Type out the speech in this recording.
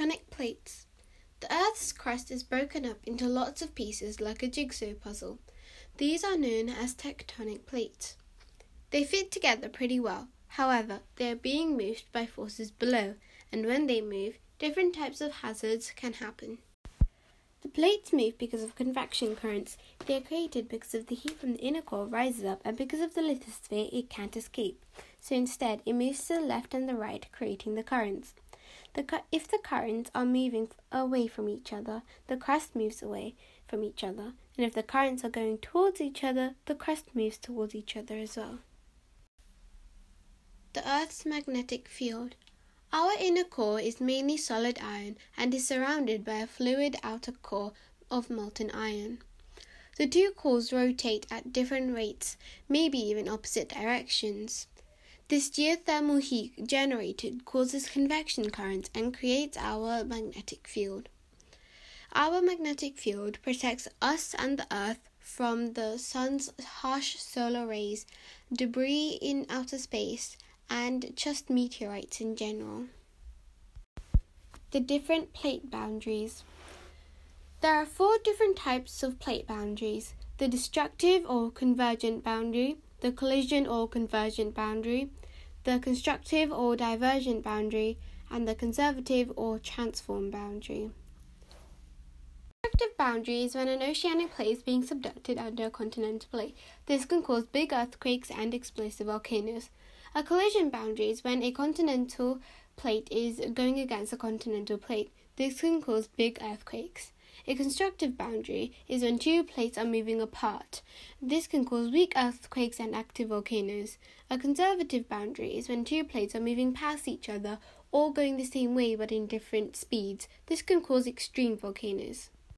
Tectonic plates. The Earth's crust is broken up into lots of pieces like a jigsaw puzzle. These are known as tectonic plates. They fit together pretty well. However, they are being moved by forces below, and when they move, different types of hazards can happen. The plates move because of convection currents. They are created because of the heat from the inner core rises up, and because of the lithosphere, it can't escape. So instead, it moves to the left and the right, creating the currents. The, if the currents are moving away from each other, the crust moves away from each other, and if the currents are going towards each other, the crust moves towards each other as well. The Earth's magnetic field. Our inner core is mainly solid iron and is surrounded by a fluid outer core of molten iron. The two cores rotate at different rates, maybe even opposite directions. This geothermal heat generated causes convection currents and creates our magnetic field. Our magnetic field protects us and the Earth from the sun's harsh solar rays, debris in outer space, and just meteorites in general. The different plate boundaries. There are four different types of plate boundaries the destructive or convergent boundary, the collision or convergent boundary, the constructive or divergent boundary, and the conservative or transform boundary. Destructive boundary is when an oceanic plate is being subducted under a continental plate. This can cause big earthquakes and explosive volcanoes. A collision boundary is when a continental plate is going against a continental plate. This can cause big earthquakes. A constructive boundary is when two plates are moving apart. This can cause weak earthquakes and active volcanoes. A conservative boundary is when two plates are moving past each other, all going the same way but in different speeds. This can cause extreme volcanoes.